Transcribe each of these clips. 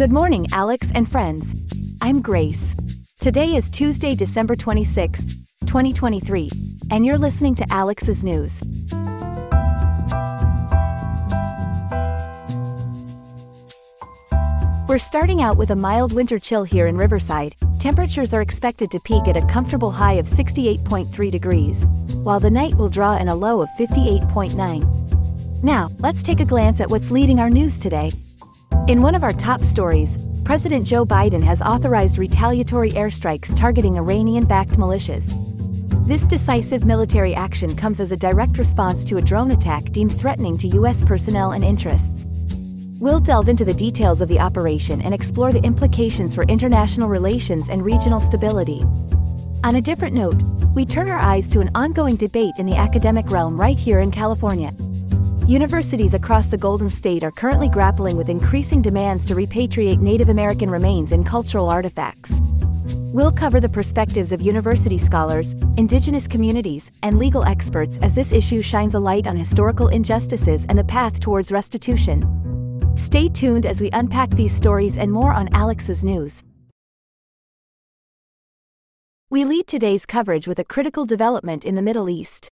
Good morning, Alex and friends. I'm Grace. Today is Tuesday, December 26, 2023, and you're listening to Alex's News. We're starting out with a mild winter chill here in Riverside. Temperatures are expected to peak at a comfortable high of 68.3 degrees, while the night will draw in a low of 58.9. Now, let's take a glance at what's leading our news today. In one of our top stories, President Joe Biden has authorized retaliatory airstrikes targeting Iranian backed militias. This decisive military action comes as a direct response to a drone attack deemed threatening to U.S. personnel and interests. We'll delve into the details of the operation and explore the implications for international relations and regional stability. On a different note, we turn our eyes to an ongoing debate in the academic realm right here in California. Universities across the Golden State are currently grappling with increasing demands to repatriate Native American remains and cultural artifacts. We'll cover the perspectives of university scholars, indigenous communities, and legal experts as this issue shines a light on historical injustices and the path towards restitution. Stay tuned as we unpack these stories and more on Alex's News. We lead today's coverage with a critical development in the Middle East.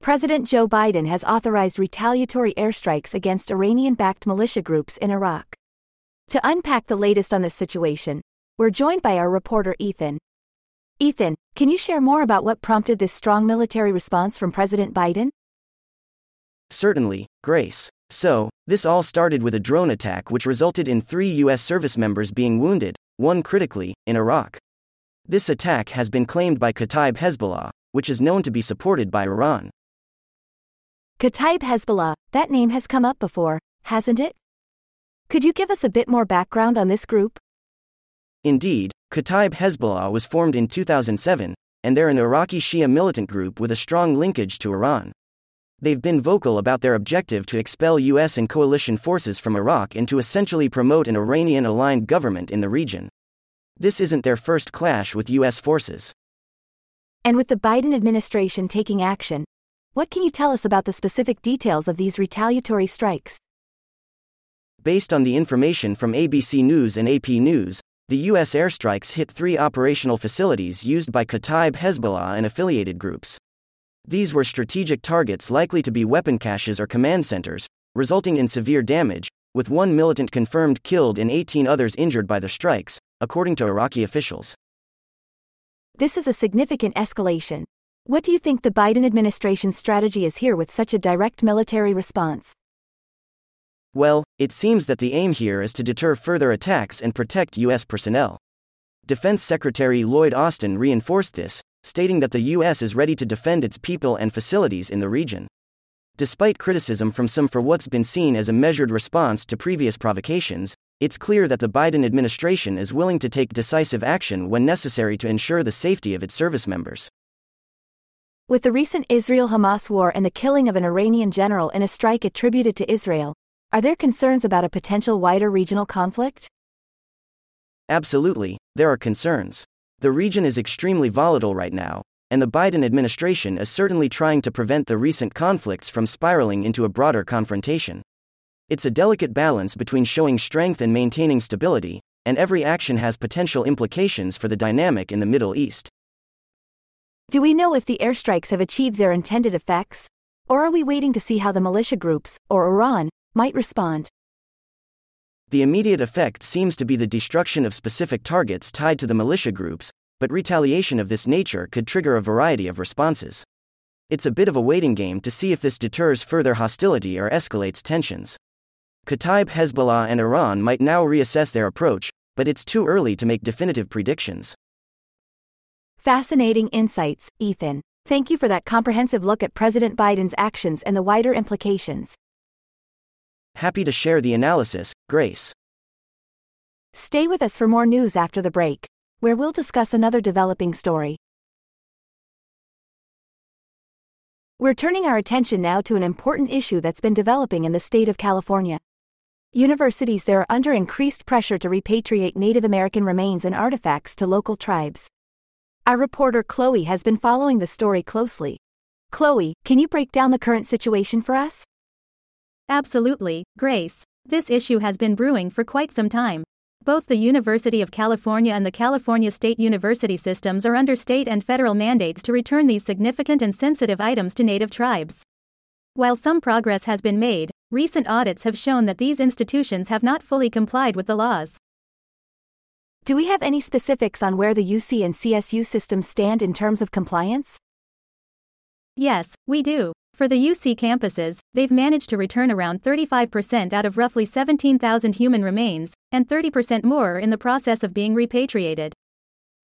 President Joe Biden has authorized retaliatory airstrikes against Iranian backed militia groups in Iraq. To unpack the latest on this situation, we're joined by our reporter Ethan. Ethan, can you share more about what prompted this strong military response from President Biden? Certainly, Grace. So, this all started with a drone attack which resulted in three U.S. service members being wounded, one critically, in Iraq. This attack has been claimed by Kataib Hezbollah, which is known to be supported by Iran. Kataib Hezbollah, that name has come up before, hasn't it? Could you give us a bit more background on this group? Indeed, Kataib Hezbollah was formed in 2007, and they're an Iraqi Shia militant group with a strong linkage to Iran. They've been vocal about their objective to expel US and coalition forces from Iraq and to essentially promote an Iranian aligned government in the region. This isn't their first clash with US forces. And with the Biden administration taking action, what can you tell us about the specific details of these retaliatory strikes? Based on the information from ABC News and AP News, the U.S. airstrikes hit three operational facilities used by Kataib Hezbollah and affiliated groups. These were strategic targets likely to be weapon caches or command centers, resulting in severe damage, with one militant confirmed killed and 18 others injured by the strikes, according to Iraqi officials. This is a significant escalation, what do you think the Biden administration's strategy is here with such a direct military response? Well, it seems that the aim here is to deter further attacks and protect U.S. personnel. Defense Secretary Lloyd Austin reinforced this, stating that the U.S. is ready to defend its people and facilities in the region. Despite criticism from some for what's been seen as a measured response to previous provocations, it's clear that the Biden administration is willing to take decisive action when necessary to ensure the safety of its service members. With the recent Israel Hamas war and the killing of an Iranian general in a strike attributed to Israel, are there concerns about a potential wider regional conflict? Absolutely, there are concerns. The region is extremely volatile right now, and the Biden administration is certainly trying to prevent the recent conflicts from spiraling into a broader confrontation. It's a delicate balance between showing strength and maintaining stability, and every action has potential implications for the dynamic in the Middle East. Do we know if the airstrikes have achieved their intended effects? Or are we waiting to see how the militia groups, or Iran, might respond? The immediate effect seems to be the destruction of specific targets tied to the militia groups, but retaliation of this nature could trigger a variety of responses. It's a bit of a waiting game to see if this deters further hostility or escalates tensions. Kataib Hezbollah and Iran might now reassess their approach, but it's too early to make definitive predictions. Fascinating insights, Ethan. Thank you for that comprehensive look at President Biden's actions and the wider implications. Happy to share the analysis, Grace. Stay with us for more news after the break, where we'll discuss another developing story. We're turning our attention now to an important issue that's been developing in the state of California. Universities there are under increased pressure to repatriate Native American remains and artifacts to local tribes. Our reporter Chloe has been following the story closely. Chloe, can you break down the current situation for us? Absolutely, Grace. This issue has been brewing for quite some time. both the University of California and the California State University systems are under state and federal mandates to return these significant and sensitive items to native tribes. While some progress has been made, recent audits have shown that these institutions have not fully complied with the laws. Do we have any specifics on where the UC and CSU systems stand in terms of compliance? Yes, we do. For the UC campuses, they've managed to return around 35% out of roughly 17,000 human remains, and 30% more in the process of being repatriated.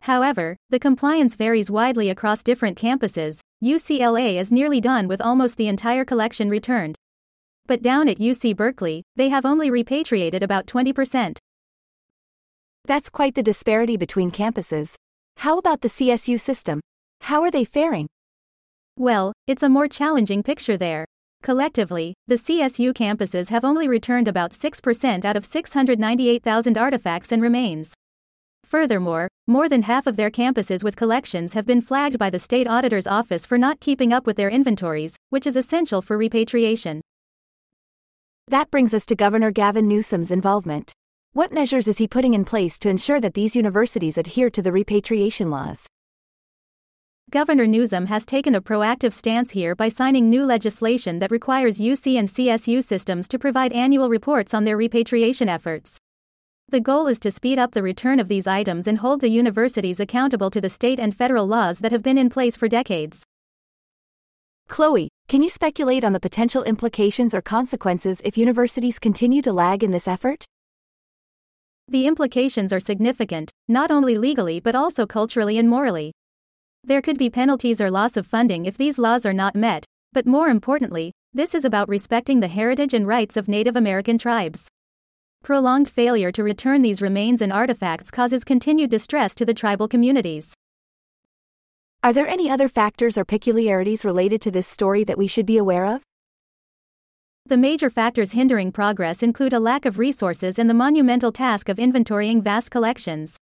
However, the compliance varies widely across different campuses. UCLA is nearly done with almost the entire collection returned. But down at UC Berkeley, they have only repatriated about 20%. That's quite the disparity between campuses. How about the CSU system? How are they faring? Well, it's a more challenging picture there. Collectively, the CSU campuses have only returned about 6% out of 698,000 artifacts and remains. Furthermore, more than half of their campuses with collections have been flagged by the state auditor's office for not keeping up with their inventories, which is essential for repatriation. That brings us to Governor Gavin Newsom's involvement. What measures is he putting in place to ensure that these universities adhere to the repatriation laws? Governor Newsom has taken a proactive stance here by signing new legislation that requires UC and CSU systems to provide annual reports on their repatriation efforts. The goal is to speed up the return of these items and hold the universities accountable to the state and federal laws that have been in place for decades. Chloe, can you speculate on the potential implications or consequences if universities continue to lag in this effort? The implications are significant, not only legally but also culturally and morally. There could be penalties or loss of funding if these laws are not met, but more importantly, this is about respecting the heritage and rights of Native American tribes. Prolonged failure to return these remains and artifacts causes continued distress to the tribal communities. Are there any other factors or peculiarities related to this story that we should be aware of? The major factors hindering progress include a lack of resources and the monumental task of inventorying vast collections.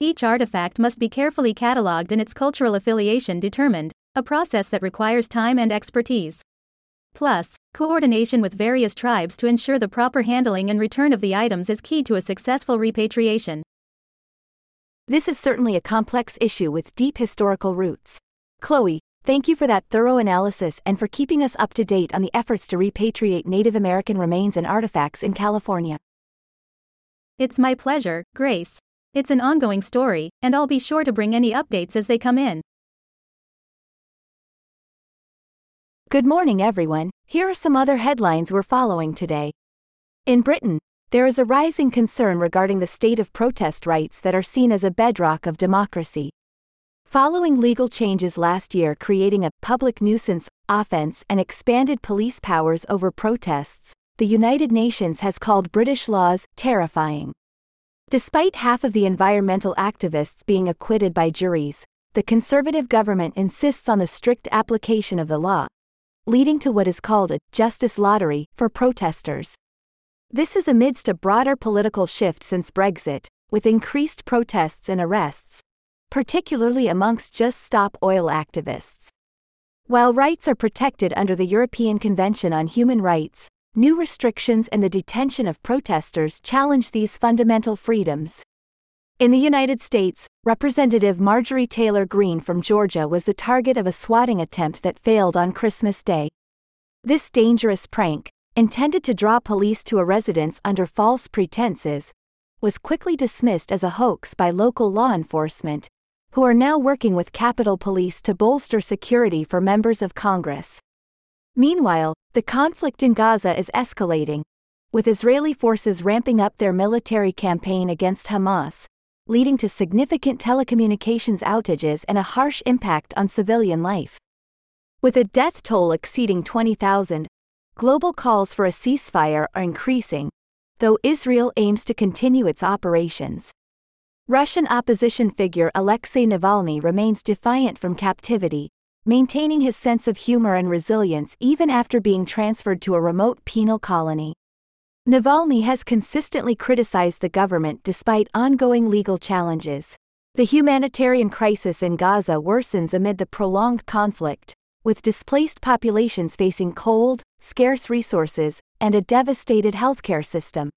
Each artifact must be carefully catalogued and its cultural affiliation determined, a process that requires time and expertise. Plus, coordination with various tribes to ensure the proper handling and return of the items is key to a successful repatriation. This is certainly a complex issue with deep historical roots. Chloe, thank you for that thorough analysis and for keeping us up to date on the efforts to repatriate Native American remains and artifacts in California. It's my pleasure, Grace. It's an ongoing story, and I'll be sure to bring any updates as they come in. Good morning, everyone. Here are some other headlines we're following today. In Britain, there is a rising concern regarding the state of protest rights that are seen as a bedrock of democracy. Following legal changes last year creating a public nuisance offense and expanded police powers over protests, the United Nations has called British laws terrifying. Despite half of the environmental activists being acquitted by juries, the conservative government insists on the strict application of the law, leading to what is called a justice lottery for protesters. This is amidst a broader political shift since Brexit, with increased protests and arrests, particularly amongst Just Stop Oil activists. While rights are protected under the European Convention on Human Rights, New restrictions and the detention of protesters challenge these fundamental freedoms. In the United States, Representative Marjorie Taylor Greene from Georgia was the target of a swatting attempt that failed on Christmas Day. This dangerous prank, intended to draw police to a residence under false pretenses, was quickly dismissed as a hoax by local law enforcement, who are now working with Capitol Police to bolster security for members of Congress. Meanwhile, the conflict in Gaza is escalating, with Israeli forces ramping up their military campaign against Hamas, leading to significant telecommunications outages and a harsh impact on civilian life. With a death toll exceeding 20,000, global calls for a ceasefire are increasing, though Israel aims to continue its operations. Russian opposition figure Alexei Navalny remains defiant from captivity, maintaining his sense of humor and resilience even after being transferred to a remote penal colony. Navalny has consistently criticized the government despite ongoing legal challenges. The humanitarian crisis in Gaza worsens amid the prolonged conflict, with displaced populations facing cold, scarce resources, and a devastated healthcare system.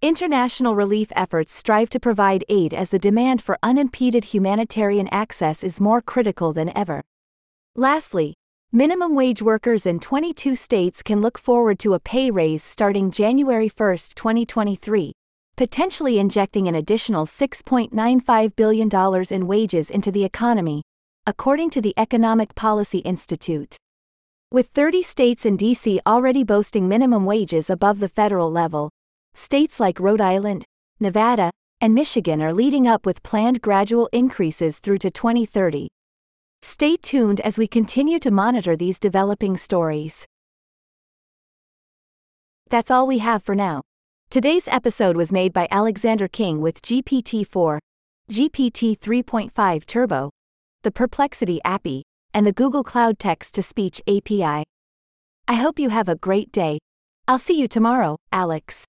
International relief efforts strive to provide aid as the demand for unimpeded humanitarian access is more critical than ever. Lastly, minimum wage workers in 22 states can look forward to a pay raise starting January 1, 2023, potentially injecting an additional $6.95 billion in wages into the economy, according to the Economic Policy Institute. With 30 states and D.C. already boasting minimum wages above the federal level, states like Rhode Island, Nevada, and Michigan are leading up with planned gradual increases through to 2030. Stay tuned as we continue to monitor these developing stories. That's all we have for now. Today's episode was made by Alexander King with GPT-4, GPT 3.5 Turbo, the Perplexity API, and the Google Cloud Text to Speech API. I hope you have a great day. I'll see you tomorrow, Alex.